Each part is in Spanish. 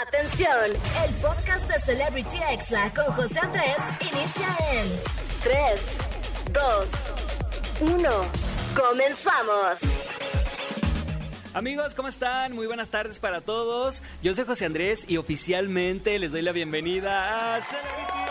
Atención, el podcast de Celebrity Exa con José Andrés inicia en 3, 2, 1. Comenzamos. Amigos, ¿cómo están? Muy buenas tardes para todos. Yo soy José Andrés y oficialmente les doy la bienvenida a Celebrity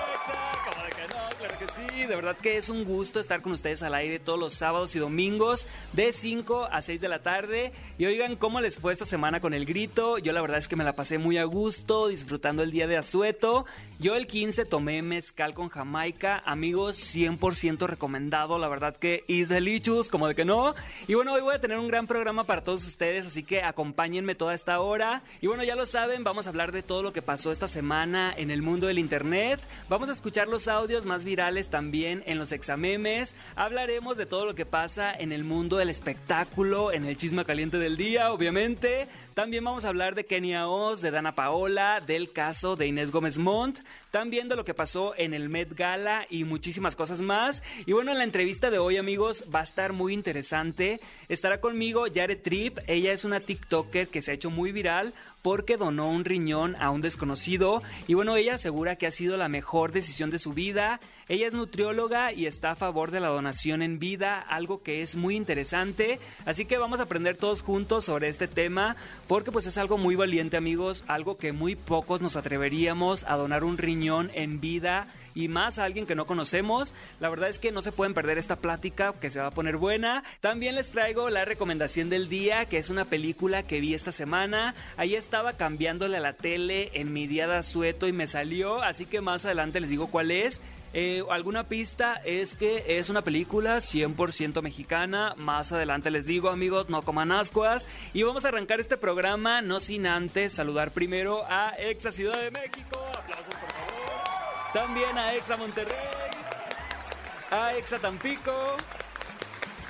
De verdad que es un gusto estar con ustedes al aire todos los sábados y domingos de 5 a 6 de la tarde. Y oigan, ¿cómo les fue esta semana con el grito? Yo la verdad es que me la pasé muy a gusto, disfrutando el día de asueto. Yo el 15 tomé mezcal con Jamaica. Amigos, 100% recomendado. La verdad que is delicious, como de que no. Y bueno, hoy voy a tener un gran programa para todos ustedes, así que acompáñenme toda esta hora. Y bueno, ya lo saben, vamos a hablar de todo lo que pasó esta semana en el mundo del internet. Vamos a escuchar los audios más virales también en los examemes. Hablaremos de todo lo que pasa en el mundo del espectáculo, en el chisme caliente del día, obviamente. También vamos a hablar de Kenia Oz, de Dana Paola, del caso de Inés Gómez Montt, también de lo que pasó en el Met Gala y muchísimas cosas más. Y bueno, en la entrevista de hoy, amigos, va a estar muy interesante. Estará conmigo Jared Tripp. Ella es una TikToker que se ha hecho muy viral porque donó un riñón a un desconocido y bueno, ella asegura que ha sido la mejor decisión de su vida. Ella es nutrióloga y está a favor de la donación en vida, algo que es muy interesante. Así que vamos a aprender todos juntos sobre este tema porque pues es algo muy valiente amigos, algo que muy pocos nos atreveríamos a donar un riñón en vida y más a alguien que no conocemos. La verdad es que no se pueden perder esta plática que se va a poner buena. También les traigo la recomendación del día, que es una película que vi esta semana. Ahí estaba cambiándole a la tele en mi día de asueto y me salió, así que más adelante les digo cuál es. Eh, alguna pista es que es una película 100% mexicana. Más adelante les digo, amigos, no coman ascuas. Y vamos a arrancar este programa, no sin antes saludar primero a Exa Ciudad de México. También a Exa Monterrey, a Exa Tampico.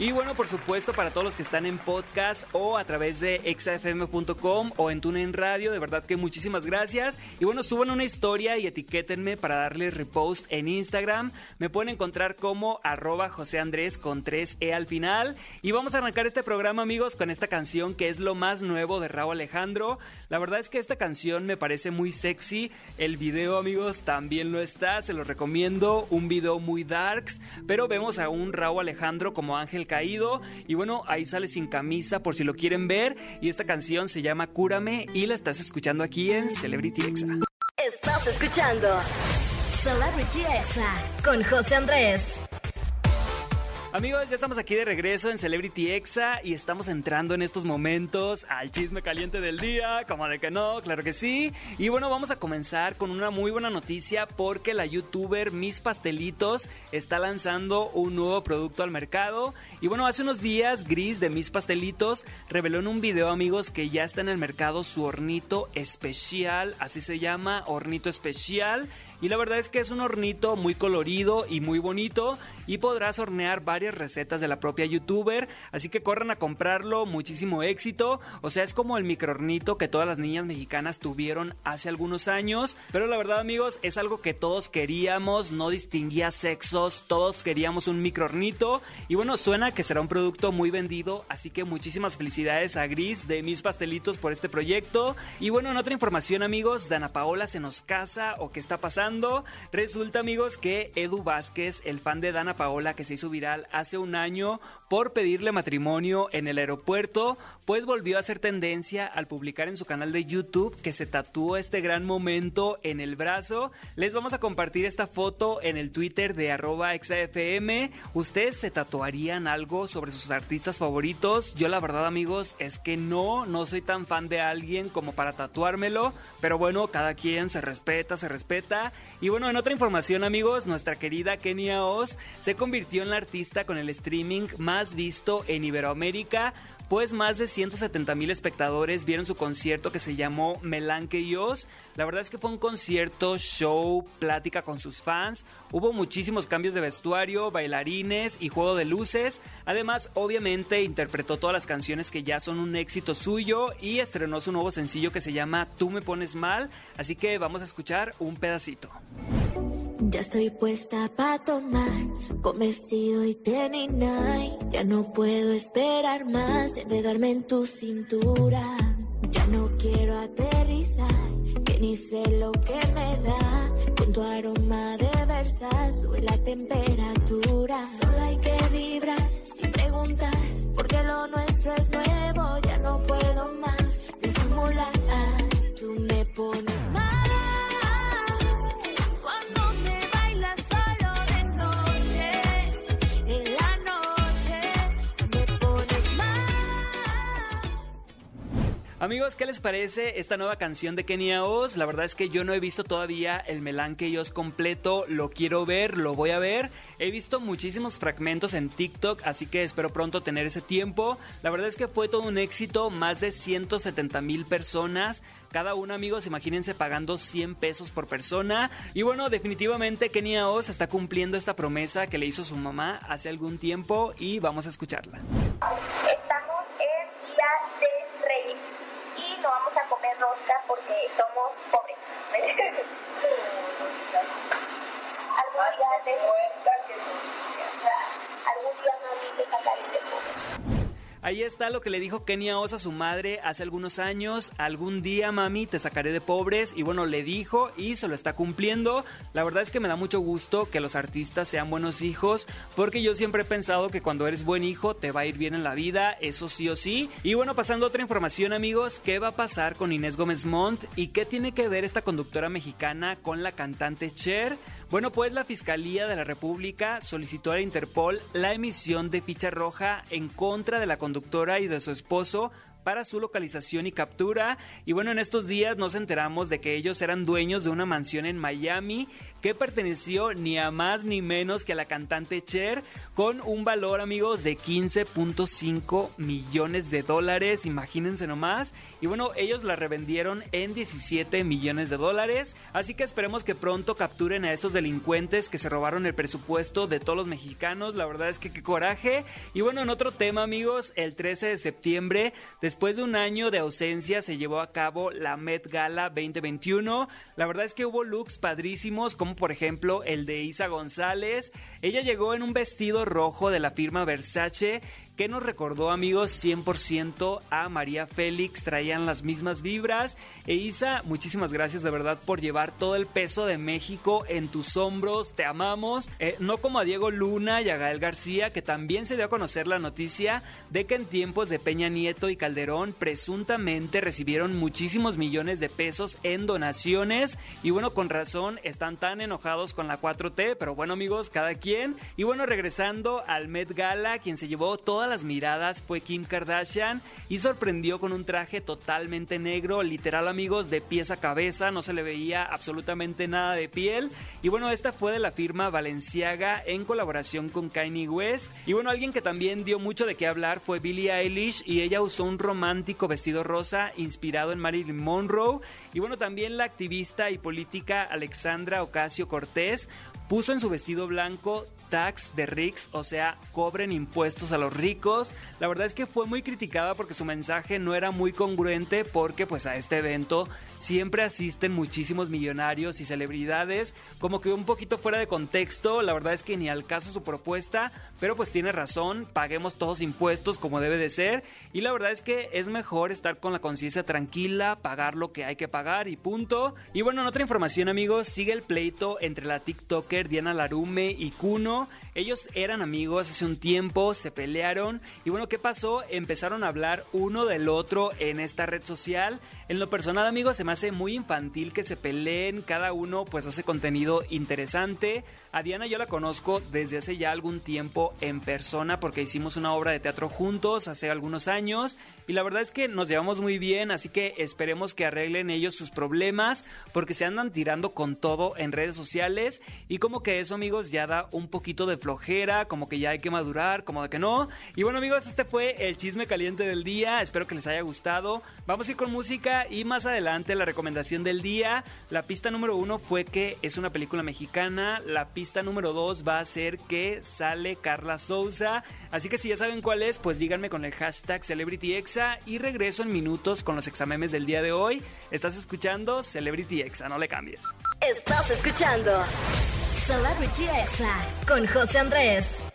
Y bueno, por supuesto, para todos los que están en podcast o a través de exafm.com o en TuneIn Radio, de verdad que muchísimas gracias. Y bueno, suban una historia y etiquétenme para darle repost en Instagram. Me pueden encontrar como arroba José Andrés con 3E al final. Y vamos a arrancar este programa, amigos, con esta canción que es lo más nuevo de Raúl Alejandro. La verdad es que esta canción me parece muy sexy. El video, amigos, también lo está. Se lo recomiendo. Un video muy darks. Pero vemos a un Raúl Alejandro como Ángel caído y bueno, ahí sale sin camisa por si lo quieren ver y esta canción se llama Cúrame y la estás escuchando aquí en Celebrity Exa. Estás escuchando Celebrity Exa con José Andrés. Amigos, ya estamos aquí de regreso en Celebrity Exa y estamos entrando en estos momentos al chisme caliente del día, como de que no, claro que sí. Y bueno, vamos a comenzar con una muy buena noticia porque la youtuber Mis Pastelitos está lanzando un nuevo producto al mercado. Y bueno, hace unos días Gris de Mis Pastelitos reveló en un video, amigos, que ya está en el mercado su hornito especial, así se llama, hornito especial. Y la verdad es que es un hornito muy colorido y muy bonito y podrás hornear varias recetas de la propia youtuber, así que corran a comprarlo, muchísimo éxito. O sea, es como el microhornito que todas las niñas mexicanas tuvieron hace algunos años, pero la verdad, amigos, es algo que todos queríamos, no distinguía sexos, todos queríamos un microhornito y bueno, suena que será un producto muy vendido, así que muchísimas felicidades a Gris de Mis Pastelitos por este proyecto. Y bueno, en otra información, amigos, Dana Paola se nos casa o qué está pasando Resulta, amigos, que Edu Vázquez, el fan de Dana Paola que se hizo viral hace un año por pedirle matrimonio en el aeropuerto, pues volvió a hacer tendencia al publicar en su canal de YouTube que se tatuó este gran momento en el brazo. Les vamos a compartir esta foto en el Twitter de arroba exafm. ¿Ustedes se tatuarían algo sobre sus artistas favoritos? Yo la verdad, amigos, es que no, no soy tan fan de alguien como para tatuármelo, pero bueno, cada quien se respeta, se respeta. Y bueno, en otra información, amigos, nuestra querida Kenia Oz se convirtió en la artista con el streaming más visto en Iberoamérica pues más de 170 mil espectadores vieron su concierto que se llamó Melanque y Oz. La verdad es que fue un concierto, show, plática con sus fans. Hubo muchísimos cambios de vestuario, bailarines y juego de luces. Además, obviamente interpretó todas las canciones que ya son un éxito suyo y estrenó su nuevo sencillo que se llama Tú me pones mal. Así que vamos a escuchar un pedacito. Ya estoy puesta para tomar con vestido y tenis night. Ya no puedo esperar más, enredarme en tu cintura. Ya no quiero aterrizar ni sé lo que me da. Con tu aroma de versas sube la temperatura. Solo hay que vibrar sin preguntar, porque lo nuestro es nuevo. Ya no puedo más disimular. Tú me pones mal. Amigos, ¿qué les parece esta nueva canción de Kenia Oz? La verdad es que yo no he visto todavía el Melanque Oz completo, lo quiero ver, lo voy a ver. He visto muchísimos fragmentos en TikTok, así que espero pronto tener ese tiempo. La verdad es que fue todo un éxito, más de 170 mil personas. Cada uno, amigos, imagínense pagando 100 pesos por persona. Y bueno, definitivamente Kenia Oz está cumpliendo esta promesa que le hizo su mamá hace algún tiempo y vamos a escucharla. Estamos en Día de Reyes y no vamos a comer rosca porque somos pobres. Algún día de Algún día mami te sacaré de pobre. Ahí está lo que le dijo Kenia Oz a su madre hace algunos años. Algún día, mami, te sacaré de pobres. Y bueno, le dijo y se lo está cumpliendo. La verdad es que me da mucho gusto que los artistas sean buenos hijos. Porque yo siempre he pensado que cuando eres buen hijo te va a ir bien en la vida. Eso sí o sí. Y bueno, pasando a otra información, amigos. ¿Qué va a pasar con Inés Gómez Montt? ¿Y qué tiene que ver esta conductora mexicana con la cantante Cher? Bueno, pues la Fiscalía de la República solicitó a la Interpol la emisión de ficha roja en contra de la conductora y de su esposo para su localización y captura. Y bueno, en estos días nos enteramos de que ellos eran dueños de una mansión en Miami que perteneció ni a más ni menos que a la cantante Cher con un valor, amigos, de 15.5 millones de dólares, imagínense nomás. Y bueno, ellos la revendieron en 17 millones de dólares, así que esperemos que pronto capturen a estos delincuentes que se robaron el presupuesto de todos los mexicanos. La verdad es que qué coraje. Y bueno, en otro tema, amigos, el 13 de septiembre, después de un año de ausencia, se llevó a cabo la Met Gala 2021. La verdad es que hubo looks padrísimos, como por ejemplo el de Isa González. Ella llegó en un vestido rojo de la firma Versace que nos recordó amigos 100% a María Félix, traían las mismas vibras. E Isa, muchísimas gracias de verdad por llevar todo el peso de México en tus hombros, te amamos. Eh, no como a Diego Luna y a Gael García, que también se dio a conocer la noticia de que en tiempos de Peña Nieto y Calderón presuntamente recibieron muchísimos millones de pesos en donaciones. Y bueno, con razón están tan enojados con la 4T, pero bueno amigos, cada quien. Y bueno, regresando al Met Gala, quien se llevó todas las miradas fue Kim Kardashian y sorprendió con un traje totalmente negro, literal amigos, de pies a cabeza, no se le veía absolutamente nada de piel. Y bueno, esta fue de la firma Valenciaga en colaboración con Kanye West. Y bueno, alguien que también dio mucho de qué hablar fue Billie Eilish y ella usó un romántico vestido rosa inspirado en Marilyn Monroe. Y bueno, también la activista y política Alexandra Ocasio Cortés puso en su vestido blanco tax de ricks, o sea, cobren impuestos a los ricos. La verdad es que fue muy criticada porque su mensaje no era muy congruente porque pues a este evento siempre asisten muchísimos millonarios y celebridades, como que un poquito fuera de contexto, la verdad es que ni al caso su propuesta, pero pues tiene razón, paguemos todos impuestos como debe de ser y la verdad es que es mejor estar con la conciencia tranquila, pagar lo que hay que pagar y punto. Y bueno, en otra información amigos, sigue el pleito entre la TikToker Diana Larume y Kuno. Ellos eran amigos hace un tiempo, se pelearon y bueno, ¿qué pasó? Empezaron a hablar uno del otro en esta red social. En lo personal, amigos, se me hace muy infantil que se peleen, cada uno pues hace contenido interesante. A Diana yo la conozco desde hace ya algún tiempo en persona porque hicimos una obra de teatro juntos hace algunos años y la verdad es que nos llevamos muy bien, así que esperemos que arreglen ellos sus problemas porque se andan tirando con todo en redes sociales y como que eso, amigos, ya da un poquito de flojera, como que ya hay que madurar, como de que no. Y bueno, amigos, este fue el chisme caliente del día, espero que les haya gustado. Vamos a ir con música y más adelante la recomendación del día. La pista número uno fue que es una película mexicana, la pista número dos va a ser que sale Carla Souza, así que si ya saben cuál es, pues díganme con el hashtag CelebrityExa y regreso en minutos con los examemes del día de hoy. Estás escuchando Celebrity Exa, no le cambies. Estás escuchando Celebrity Exa con José Andrés.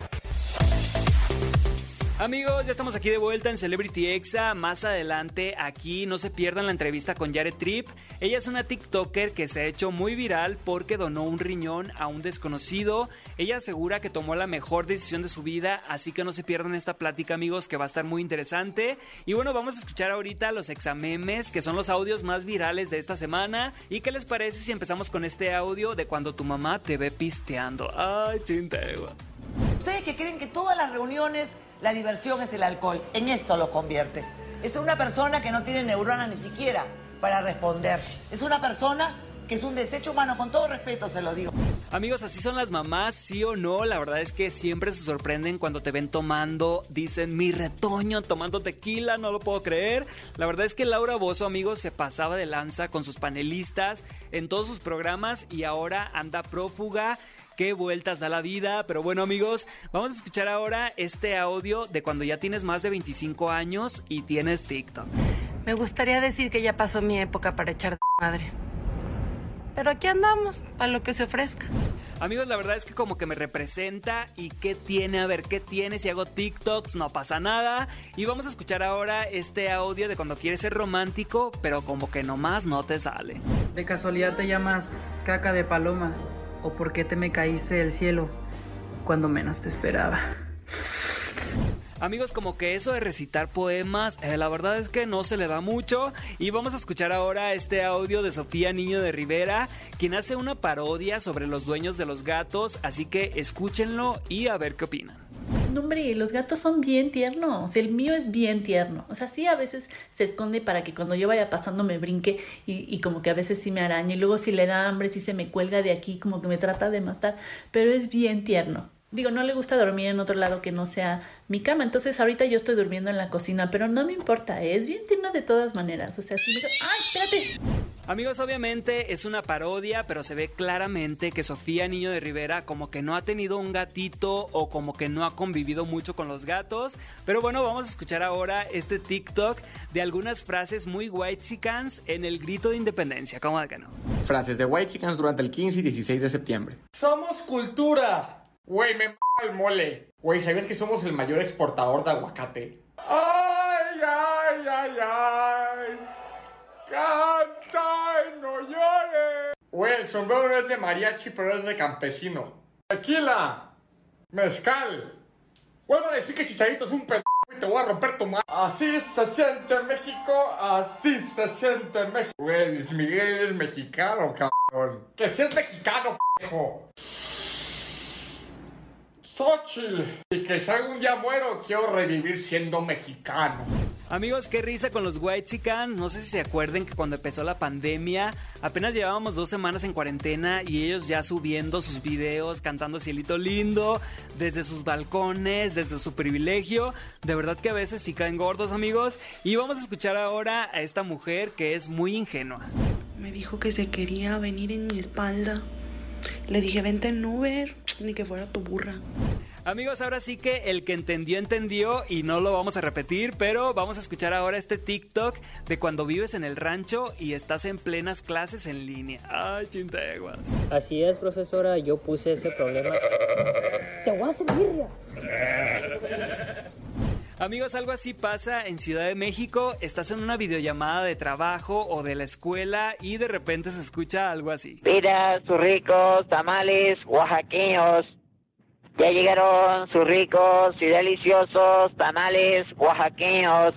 Amigos, ya estamos aquí de vuelta en Celebrity Exa. Más adelante, aquí no se pierdan la entrevista con Jared Tripp. Ella es una TikToker que se ha hecho muy viral porque donó un riñón a un desconocido. Ella asegura que tomó la mejor decisión de su vida, así que no se pierdan esta plática, amigos, que va a estar muy interesante. Y bueno, vamos a escuchar ahorita los examemes, que son los audios más virales de esta semana. ¿Y qué les parece si empezamos con este audio de cuando tu mamá te ve pisteando? Ay, chintegua. Ustedes que creen que todas las reuniones la diversión es el alcohol, en esto lo convierte. Es una persona que no tiene neuronas ni siquiera para responder. Es una persona que es un desecho humano, con todo respeto se lo digo. Amigos, así son las mamás, sí o no. La verdad es que siempre se sorprenden cuando te ven tomando. Dicen, mi retoño tomando tequila, no lo puedo creer. La verdad es que Laura Bozo, amigos, se pasaba de lanza con sus panelistas en todos sus programas y ahora anda prófuga qué vueltas da la vida. Pero bueno, amigos, vamos a escuchar ahora este audio de cuando ya tienes más de 25 años y tienes TikTok. Me gustaría decir que ya pasó mi época para echar de madre. Pero aquí andamos, para lo que se ofrezca. Amigos, la verdad es que como que me representa y qué tiene, a ver, qué tiene si hago TikToks, no pasa nada. Y vamos a escuchar ahora este audio de cuando quieres ser romántico, pero como que nomás no te sale. De casualidad te llamas caca de paloma o por qué te me caíste del cielo cuando menos te esperaba. Amigos, como que eso de recitar poemas, eh, la verdad es que no se le da mucho. Y vamos a escuchar ahora este audio de Sofía Niño de Rivera, quien hace una parodia sobre los dueños de los gatos. Así que escúchenlo y a ver qué opinan. No, hombre, los gatos son bien tiernos. El mío es bien tierno. O sea, sí, a veces se esconde para que cuando yo vaya pasando me brinque y, y, como que a veces sí me araña. Y luego si le da hambre, si se me cuelga de aquí, como que me trata de matar. Pero es bien tierno. Digo, no le gusta dormir en otro lado que no sea mi cama. Entonces ahorita yo estoy durmiendo en la cocina, pero no me importa. Es bien tierno de todas maneras. O sea, si me... ¡Ay, espérate! Amigos, obviamente es una parodia, pero se ve claramente que Sofía Niño de Rivera como que no ha tenido un gatito o como que no ha convivido mucho con los gatos. Pero bueno, vamos a escuchar ahora este TikTok de algunas frases muy whitexicans en el grito de independencia. ¿Cómo de que no? Frases de whitexicans durante el 15 y 16 de septiembre. ¡Somos cultura! Güey, me el mole. Güey, ¿sabías que somos el mayor exportador de aguacate? ¡Ay, ay, ay, ay! ¡Canta y no llores! Güey, el sombrero no es de mariachi, pero es de campesino. Tequila. Mezcal. Vuelvo a decir que Chicharito es un pendejo y te voy a romper tu madre. Así se siente México, así se siente México. Güey, Luis Miguel es mexicano, cabrón. Que seas mexicano, pendejo. Xochitl. Y que si algún día muero, quiero revivir siendo mexicano. Amigos, qué risa con los Whitexicans. No sé si se acuerden que cuando empezó la pandemia, apenas llevábamos dos semanas en cuarentena y ellos ya subiendo sus videos, cantando Cielito Lindo, desde sus balcones, desde su privilegio. De verdad que a veces sí caen gordos, amigos. Y vamos a escuchar ahora a esta mujer que es muy ingenua. Me dijo que se quería venir en mi espalda. Le dije, vente en Uber, ni que fuera tu burra. Amigos, ahora sí que el que entendió, entendió y no lo vamos a repetir, pero vamos a escuchar ahora este TikTok de cuando vives en el rancho y estás en plenas clases en línea. Ay, chinteguas. Así es, profesora, yo puse ese problema. Te voy a hacer birria. Amigos, algo así pasa en Ciudad de México. Estás en una videollamada de trabajo o de la escuela y de repente se escucha algo así. Mira, sus ricos tamales oaxaqueños. Ya llegaron sus ricos y deliciosos tamales oaxaqueños.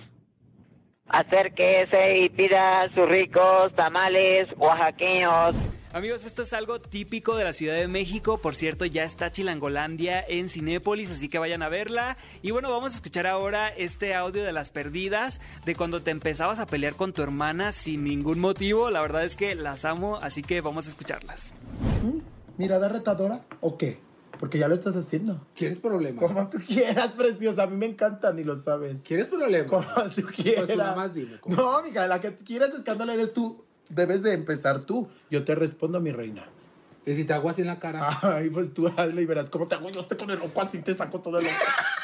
Acérquese y pida sus ricos tamales oaxaqueños. Amigos, esto es algo típico de la Ciudad de México. Por cierto, ya está Chilangolandia en Cinépolis, así que vayan a verla. Y bueno, vamos a escuchar ahora este audio de las perdidas, de cuando te empezabas a pelear con tu hermana sin ningún motivo. La verdad es que las amo, así que vamos a escucharlas. ¿Mirada retadora o qué? Porque ya lo estás haciendo. ¿Quieres problemas? Como tú quieras, preciosa. A mí me encanta, ni lo sabes. ¿Quieres problemas? Como tú quieras. Pues tú nada más dime. ¿cómo? No, mija, la que tú quieras escándalo eres tú. Debes de empezar tú. Yo te respondo, mi reina. ¿Y si te hago así en la cara? Ay, pues tú hazlo y verás cómo te hago. Yo estoy con el ojo así te saco todo el ojo.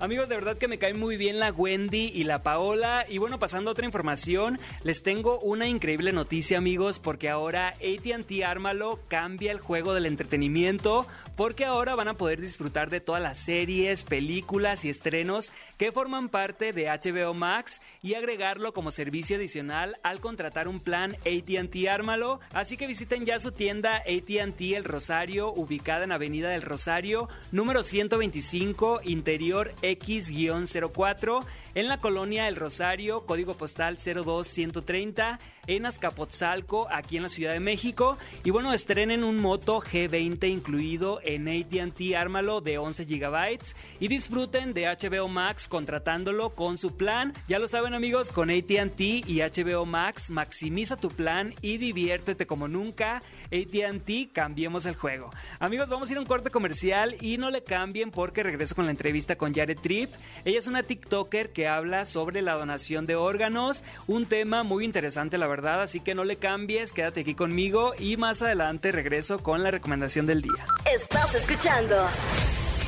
Amigos, de verdad que me caen muy bien la Wendy y la Paola. Y bueno, pasando a otra información, les tengo una increíble noticia, amigos, porque ahora ATT Ármalo cambia el juego del entretenimiento, porque ahora van a poder disfrutar de todas las series, películas y estrenos que forman parte de HBO Max y agregarlo como servicio adicional al contratar un plan ATT Ármalo. Así que visiten ya su tienda ATT El Rosario, ubicada en Avenida del Rosario, número 125, interior X-04 en la colonia El Rosario, código postal 02130, en Azcapotzalco, aquí en la Ciudad de México. Y bueno, estrenen un Moto G20 incluido en ATT Ármalo de 11 GB y disfruten de HBO Max contratándolo con su plan. Ya lo saben amigos, con ATT y HBO Max maximiza tu plan y diviértete como nunca. ATT, cambiemos el juego. Amigos, vamos a ir a un corte comercial y no le cambien porque regreso con la entrevista con Jared Tripp. Ella es una TikToker que habla sobre la donación de órganos, un tema muy interesante la verdad, así que no le cambies, quédate aquí conmigo y más adelante regreso con la recomendación del día. Estás escuchando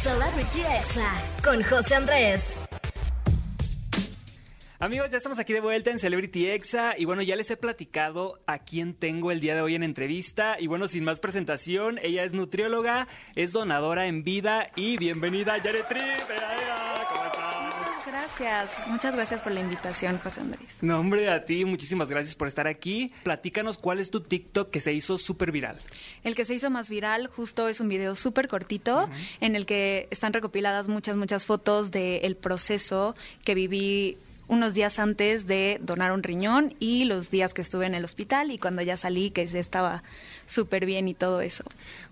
Celebrity Exa con José Andrés. Amigos, ya estamos aquí de vuelta en Celebrity Exa y bueno, ya les he platicado a quién tengo el día de hoy en entrevista y bueno, sin más presentación, ella es nutrióloga, es donadora en vida y bienvenida Jared Tripp. ¿Cómo estás? Gracias, muchas gracias por la invitación, José Andrés. No, hombre, a ti muchísimas gracias por estar aquí. Platícanos cuál es tu TikTok que se hizo súper viral. El que se hizo más viral justo es un video súper cortito en el que están recopiladas muchas, muchas fotos del proceso que viví unos días antes de donar un riñón y los días que estuve en el hospital y cuando ya salí que ya estaba súper bien y todo eso.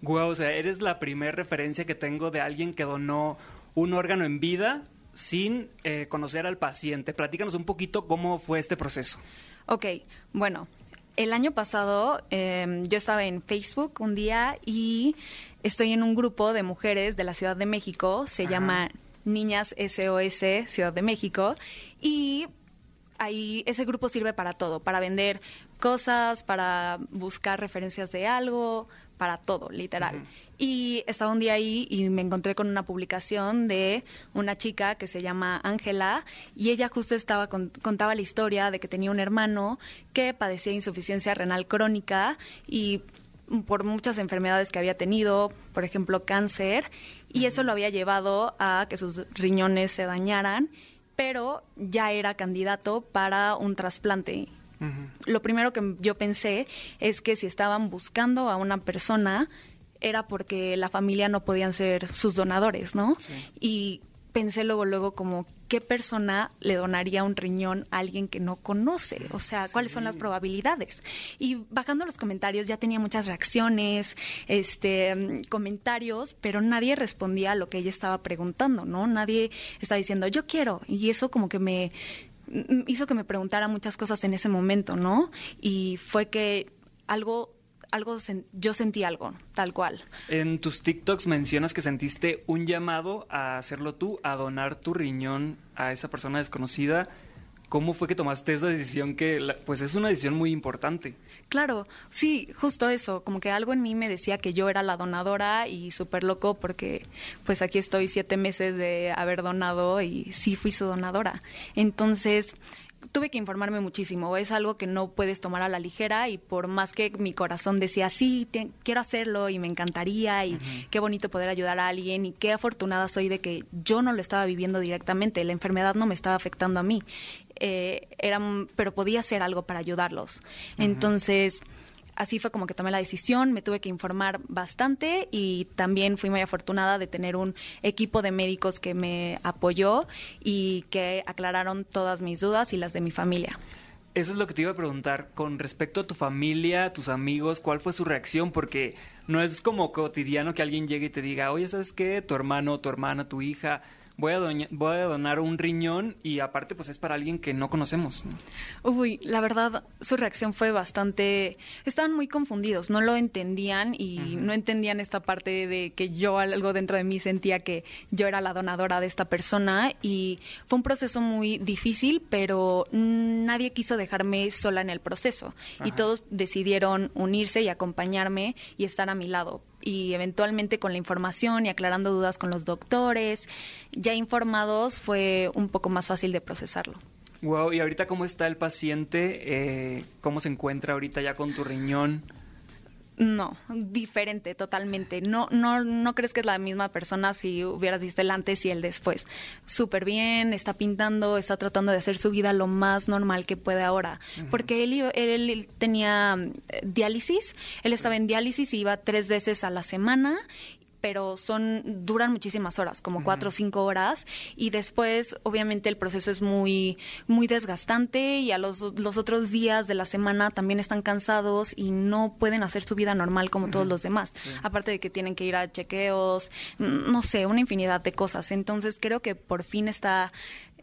Guau, o sea, eres la primera referencia que tengo de alguien que donó un órgano en vida sin eh, conocer al paciente. Platícanos un poquito cómo fue este proceso. Ok, bueno, el año pasado eh, yo estaba en Facebook un día y estoy en un grupo de mujeres de la Ciudad de México, se Ajá. llama Niñas SOS Ciudad de México y ahí ese grupo sirve para todo, para vender cosas, para buscar referencias de algo, para todo, literal. Y estaba un día ahí y me encontré con una publicación de una chica que se llama Ángela y ella justo estaba con- contaba la historia de que tenía un hermano que padecía insuficiencia renal crónica y por muchas enfermedades que había tenido, por ejemplo, cáncer, y eso lo había llevado a que sus riñones se dañaran, pero ya era candidato para un trasplante. Lo primero que yo pensé es que si estaban buscando a una persona era porque la familia no podían ser sus donadores, ¿no? Y pensé luego, luego como, ¿qué persona le donaría un riñón a alguien que no conoce? O sea, ¿cuáles son las probabilidades? Y bajando los comentarios ya tenía muchas reacciones, este, comentarios, pero nadie respondía a lo que ella estaba preguntando, ¿no? Nadie estaba diciendo, yo quiero. Y eso como que me hizo que me preguntara muchas cosas en ese momento, ¿no? Y fue que algo, algo, yo sentí algo, tal cual. En tus TikToks mencionas que sentiste un llamado a hacerlo tú, a donar tu riñón a esa persona desconocida. ¿Cómo fue que tomaste esa decisión que, la- pues es una decisión muy importante? Claro, sí, justo eso, como que algo en mí me decía que yo era la donadora y súper loco porque pues aquí estoy siete meses de haber donado y sí fui su donadora. Entonces tuve que informarme muchísimo, es algo que no puedes tomar a la ligera y por más que mi corazón decía, sí, te- quiero hacerlo y me encantaría y qué bonito poder ayudar a alguien y qué afortunada soy de que yo no lo estaba viviendo directamente, la enfermedad no me estaba afectando a mí, eh, era, pero podía hacer algo para ayudarlos. Entonces, así fue como que tomé la decisión, me tuve que informar bastante y también fui muy afortunada de tener un equipo de médicos que me apoyó y que aclararon todas mis dudas y las de mi familia. Eso es lo que te iba a preguntar con respecto a tu familia, tus amigos, ¿cuál fue su reacción? Porque no es como cotidiano que alguien llegue y te diga, oye, ¿sabes qué? Tu hermano, tu hermana, tu hija, voy a, doña- voy a donar un riñón y aparte pues es para alguien que no conocemos. ¿no? Uy, la verdad, su reacción fue bastante... Estaban muy confundidos, no lo entendían y no entendían esta parte de que yo algo dentro de mí sentía que yo era la donadora de esta persona y fue un proceso muy difícil, pero nadie quiso dejarme sola en el proceso y todos decidieron unirse y acompañarme y estar a mi lado y eventualmente con la información y aclarando dudas con los doctores, ya informados, fue un poco más fácil de procesarlo. Wow, y ahorita cómo está el paciente, Eh, cómo se encuentra ahorita ya con tu riñón. No, diferente totalmente. No, no, no crees que es la misma persona si hubieras visto el antes y el después. Súper bien, está pintando, está tratando de hacer su vida lo más normal que puede ahora. Porque él, él, él tenía eh, diálisis, él estaba en diálisis y iba tres veces a la semana pero son duran muchísimas horas, como cuatro o cinco horas, y después obviamente el proceso es muy muy desgastante y a los, los otros días de la semana también están cansados y no pueden hacer su vida normal como todos los demás. Aparte de que tienen que ir a chequeos, mm, no sé, una infinidad de cosas. Entonces creo que por fin está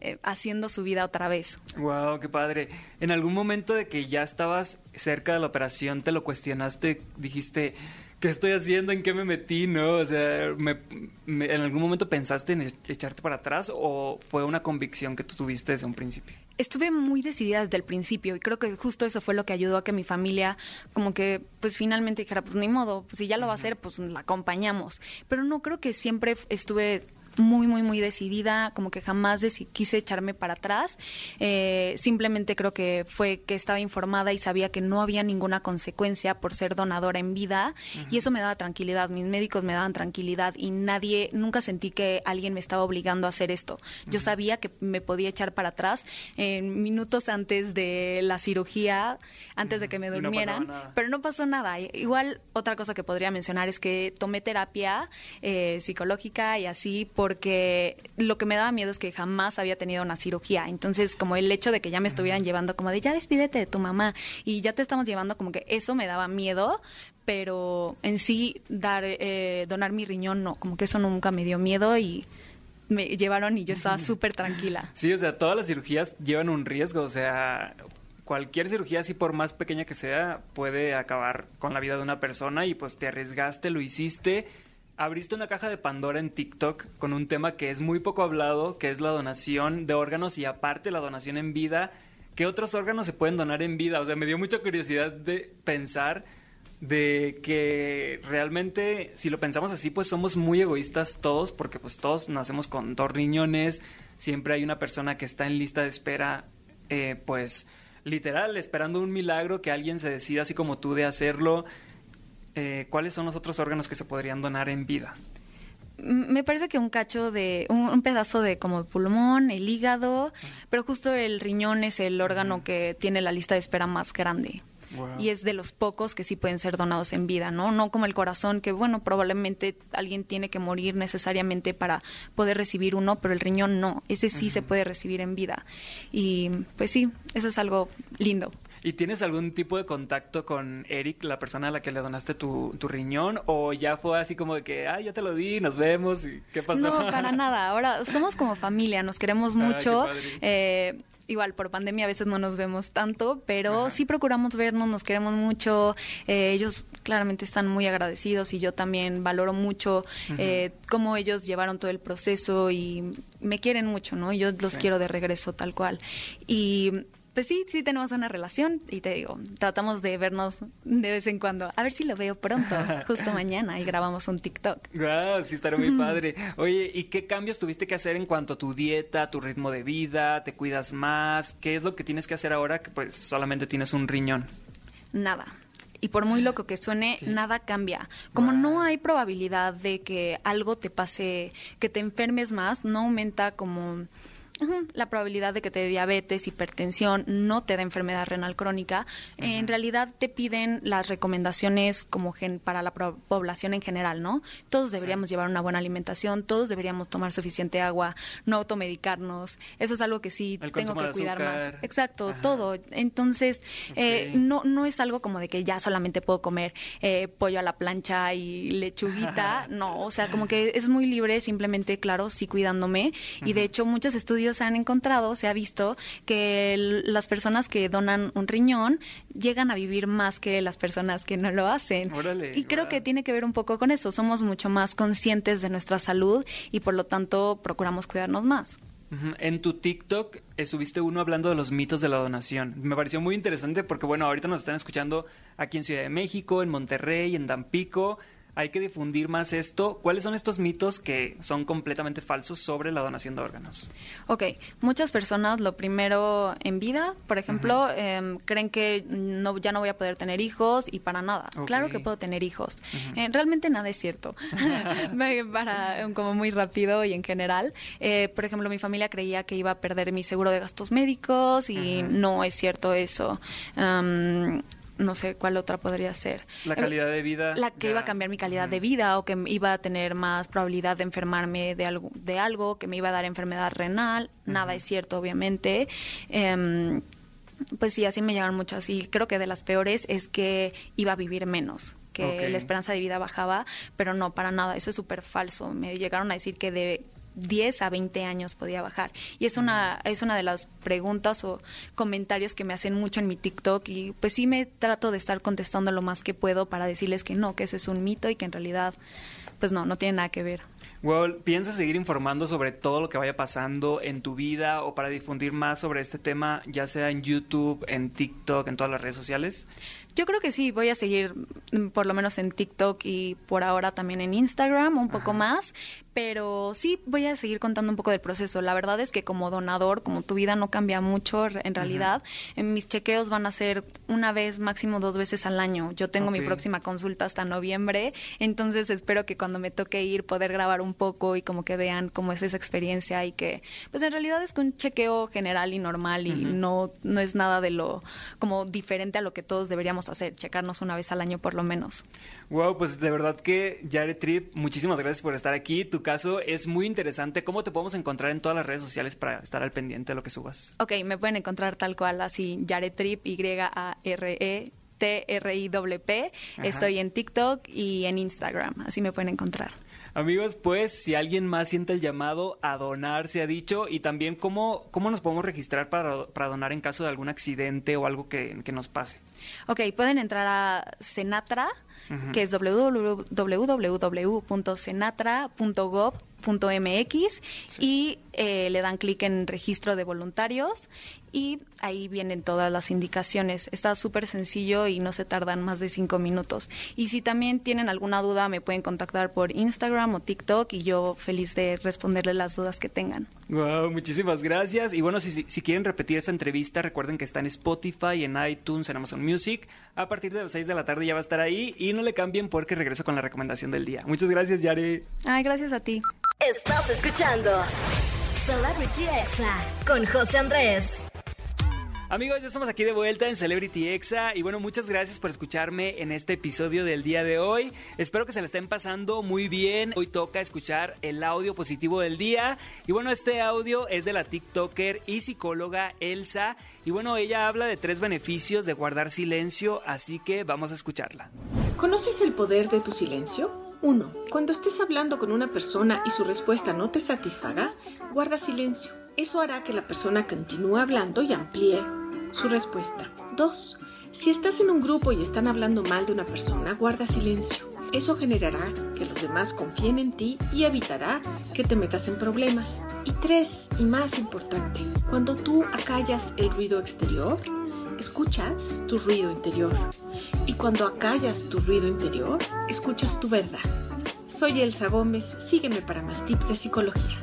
eh, haciendo su vida otra vez. Wow, qué padre. En algún momento de que ya estabas cerca de la operación, te lo cuestionaste, dijiste, ¿qué estoy haciendo? ¿En qué me metí? ¿No? O sea, me- me- ¿en algún momento pensaste en e- echarte para atrás o fue una convicción que tú tuviste desde un principio? Estuve muy decidida desde el principio y creo que justo eso fue lo que ayudó a que mi familia como que pues finalmente dijera pues ni modo, pues si ya lo va a hacer pues la acompañamos. Pero no creo que siempre estuve muy, muy, muy decidida, como que jamás quise echarme para atrás. Eh, simplemente creo que fue que estaba informada y sabía que no había ninguna consecuencia por ser donadora en vida y eso me daba tranquilidad. Mis médicos me daban tranquilidad y nadie, nunca sentí que alguien me estaba obligando a hacer esto. Yo sabía que me podía echar para atrás en minutos antes de la cirugía, antes de que me no durmieran, pero no pasó nada. Igual otra cosa que podría mencionar es que tomé terapia eh, psicológica y así porque lo que me daba miedo es que jamás había tenido una cirugía. Entonces, como el hecho de que ya me estuvieran llevando como de ya despídete de tu mamá y ya te estamos llevando como que eso me daba miedo, pero en sí dar eh, donar mi riñón no, como que eso nunca me dio miedo y me llevaron y yo estaba súper tranquila. Sí, o sea, todas las cirugías llevan un riesgo, o sea, cualquier cirugía, así por más pequeña que sea, puede acabar con la vida de una persona y pues te arriesgaste, lo hiciste. Abriste una caja de Pandora en TikTok con un tema que es muy poco hablado, que es la donación de órganos y aparte la donación en vida. ¿Qué otros órganos se pueden donar en vida? O sea, me dio mucha curiosidad de pensar de que realmente, si lo pensamos así, pues somos muy egoístas todos, porque pues todos nacemos con dos riñones, siempre hay una persona que está en lista de espera, eh, pues literal, esperando un milagro que alguien se decida así como tú de hacerlo. Eh, ¿Cuáles son los otros órganos que se podrían donar en vida? Me parece que un cacho de, un, un pedazo de como pulmón, el hígado, pero justo el riñón es el órgano que tiene la lista de espera más grande. Wow. Y es de los pocos que sí pueden ser donados en vida, ¿no? No como el corazón, que bueno, probablemente alguien tiene que morir necesariamente para poder recibir uno, pero el riñón no. Ese sí se puede recibir en vida. Y pues sí, eso es algo lindo. ¿Y tienes algún tipo de contacto con Eric, la persona a la que le donaste tu, tu riñón? ¿O ya fue así como de que, ah, ya te lo di, nos vemos? ¿Y qué pasó? No, para nada. Ahora somos como familia, nos queremos mucho. Eh, igual por pandemia a veces no nos vemos tanto, pero sí procuramos vernos, nos queremos mucho. Eh, ellos claramente están muy agradecidos y yo también valoro mucho eh, cómo ellos llevaron todo el proceso y me quieren mucho, ¿no? Y yo los Sí. quiero de regreso tal cual. Y pues sí, sí tenemos una relación y te digo, tratamos de vernos de vez en cuando. A ver si lo veo pronto, justo mañana, y grabamos un TikTok. Guau, sí, estará muy padre. Oye, ¿y qué cambios tuviste que hacer en cuanto a tu dieta, tu ritmo de vida? ¿Te cuidas más? ¿Qué es lo que tienes que hacer ahora que pues solamente tienes un riñón? Nada. Y por muy loco que suene, nada cambia. Como no hay probabilidad de que algo te pase, que te enfermes más, no aumenta como la probabilidad de que te dé diabetes, hipertensión, no te da enfermedad renal crónica. En realidad te piden las recomendaciones como gen- para la pro- población en general, ¿no? Todos deberíamos llevar una buena alimentación, todos deberíamos tomar suficiente agua, no automedicarnos. Eso es algo que sí El tengo que cuidar azúcar. más. Exacto, todo. Entonces, eh, no, no es algo como de que ya solamente puedo comer eh, pollo a la plancha y lechuguita. no, o sea, como que es muy libre, simplemente, claro, sí cuidándome. Y de hecho, muchos estudios han encontrado, se ha visto que el- las personas que donan un riñón llegan a vivir más que las personas que no lo hacen. Órale, y creo que tiene que ver un poco con eso. Somos mucho más conscientes de nuestra salud y por lo tanto procuramos cuidarnos más. En tu TikTok eh, subiste uno hablando de los mitos de la donación. Me pareció muy interesante porque, bueno, ahorita nos están escuchando aquí en Ciudad de México, en Monterrey, en Tampico. Hay que difundir más esto. ¿Cuáles son estos mitos que son completamente falsos sobre la donación de órganos? Ok, muchas personas lo primero en vida, por ejemplo, em, creen que no, ya no voy a poder tener hijos y para nada. Claro que puedo tener hijos. Eh, realmente nada es cierto. Para em, como muy rápido y en general. Eh, por ejemplo, mi familia creía que iba a perder mi seguro de gastos médicos y no es cierto eso. Am, no sé cuál otra podría ser. La Eh, calidad de vida. la que ya- iba a cambiar mi calidad de vida o que iba a tener más probabilidad de enfermarme de algo, de algo que me iba a dar enfermedad renal. Nada es cierto, obviamente. Em, pues sí, así me llegaron muchas. Y creo que de las peores es que iba a vivir menos, que la esperanza de vida bajaba, pero no, para nada. Eso es súper falso. Me llegaron a decir que de 10 a 20 años podía bajar. Y es una, es una de las preguntas o comentarios que me hacen mucho en mi TikTok y pues sí me trato de estar contestando lo más que puedo para decirles que no, que eso es un mito y que en realidad pues no, no tiene nada que ver. Well, ¿piensas seguir informando sobre todo lo que vaya pasando en tu vida o para difundir más sobre este tema, ya sea en YouTube, en TikTok, en todas las redes sociales? Yo creo que sí, voy a seguir mm, por lo menos en TikTok y por ahora también en Instagram un poco más, pero sí voy a seguir contando un poco del proceso. La verdad es que como donador, como tu vida no cambia mucho en realidad, mis chequeos van a ser una vez, máximo dos veces al año. Yo tengo mi próxima consulta hasta noviembre, entonces espero que cuando me toque ir poder grabar un poco y como que vean cómo es esa experiencia y que pues en realidad es que un chequeo general y normal y no no es nada de lo como diferente a lo que todos deberíamos hacer, checarnos una vez al año por lo menos. Wow, pues de verdad que Jared Trip, muchísimas gracias por estar aquí. Tu caso es muy interesante. ¿Cómo te podemos encontrar en todas las redes sociales para estar al pendiente de lo que subas? Ok, me pueden encontrar tal cual así, Yaretrip, Y-A-R-E. T-R-I-P. Ajá. Estoy en TikTok y en Instagram, así me pueden encontrar. Amigos, pues si alguien más siente el llamado a donar, se ha dicho, y también cómo, cómo nos podemos registrar para, para donar en caso de algún accidente o algo que, que nos pase. Ok, pueden entrar a Senatra, Que es www.senatra.gov.mx y eh, le dan clic en registro de voluntarios y ahí vienen todas las indicaciones. Está súper sencillo y no se tardan más de cinco minutos. Y si también tienen alguna duda, me pueden contactar por Instagram o TikTok y yo feliz de responderle las dudas que tengan. Wow, muchísimas gracias. Y bueno, si, si, si quieren repetir esta entrevista, recuerden que está en Spotify, en iTunes, en Amazon Music. A partir de las 6 de la tarde ya va a estar ahí y no le cambien porque regreso con la recomendación del día. Muchas gracias, Yare. Ay, gracias a ti. Estás escuchando Celebrity Exa con José Andrés. Amigos, ya estamos aquí de vuelta en Celebrity Exa y bueno, muchas gracias por escucharme en este episodio del día de hoy. Espero que se le estén pasando muy bien. Hoy toca escuchar el audio positivo del día y bueno, este audio es de la TikToker y psicóloga Elsa y bueno, ella habla de tres beneficios de guardar silencio, así que vamos a escucharla. ¿Conoces el poder de tu silencio? 1. Cuando estés hablando con una persona y su respuesta no te satisfaga, guarda silencio. Eso hará que la persona continúe hablando y amplíe su respuesta. 2. Si estás en un grupo y están hablando mal de una persona, guarda silencio. Eso generará que los demás confíen en ti y evitará que te metas en problemas. Y 3. Y más importante, cuando tú acallas el ruido exterior, escuchas tu ruido interior. Y cuando acallas tu ruido interior, escuchas tu verdad. Soy Elsa Gómez, sígueme para más tips de psicología.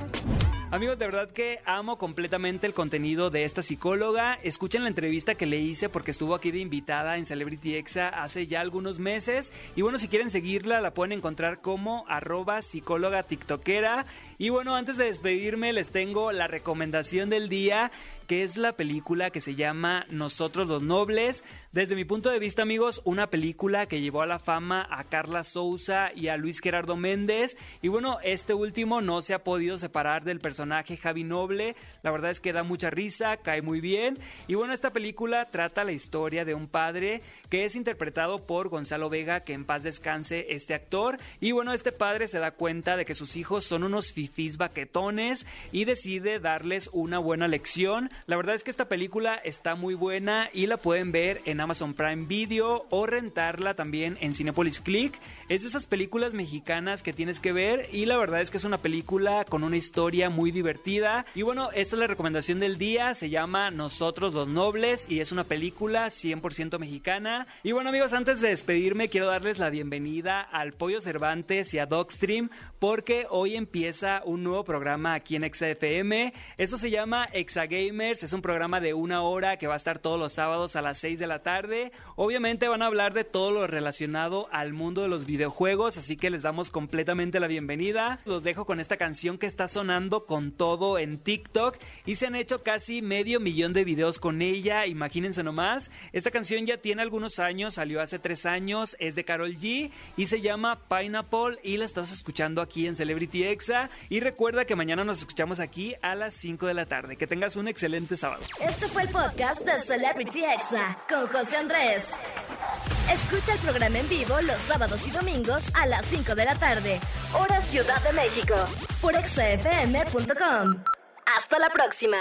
Amigos, de verdad que amo completamente el contenido de esta psicóloga. Escuchen la entrevista que le hice porque estuvo aquí de invitada en Celebrity Exa hace ya algunos meses. Y bueno, si quieren seguirla, la pueden encontrar como arroba psicóloga tiktokera. Y bueno, antes de despedirme, les tengo la recomendación del día que es la película que se llama Nosotros los Nobles. Desde mi punto de vista, amigos, una película que llevó a la fama a Carla Souza y a Luis Gerardo Méndez. Y bueno, este último no se ha podido separar del personaje Javi Noble. La verdad es que da mucha risa, cae muy bien. Y bueno, esta película trata la historia de un padre que es interpretado por Gonzalo Vega, que en paz descanse este actor. Y bueno, este padre se da cuenta de que sus hijos son unos fifís baquetones y decide darles una buena lección La verdad es que esta película está muy buena y la pueden ver en Amazon Prime Video o rentarla también en Cinepolis Click. Es de esas películas mexicanas que tienes que ver y la verdad es que es una película con una historia muy divertida. Y bueno, esta es la recomendación del día, se llama Nosotros los Nobles y es una película 100% mexicana. Y bueno amigos, antes de despedirme quiero darles la bienvenida al Pollo Cervantes y a Dogstream porque hoy empieza un nuevo programa aquí en XFM. Esto se llama Exagamers, es un programa de una hora que va a estar todos los sábados a las 6 de la tarde. Obviamente van a hablar de todo lo relacionado al mundo de los videojuegos, así que les damos completamente la bienvenida. Los dejo con esta canción que está sonando con todo en TikTok y se han hecho casi medio millón de videos con ella, imagínense nomás. Esta canción ya tiene algunos años, salió hace tres años, es de Carol G y se llama Pineapple y la estás escuchando aquí en Celebrity Exa. Y recuerda que mañana nos escuchamos aquí a las 5 de la tarde. Que tengas un excelente sábado. Este fue el podcast de Celebrity Exa con José Andrés. Escucha el programa en vivo los sábados y domingos a las 5 de la tarde, hora Ciudad de México, por exafm.com. Hasta la próxima.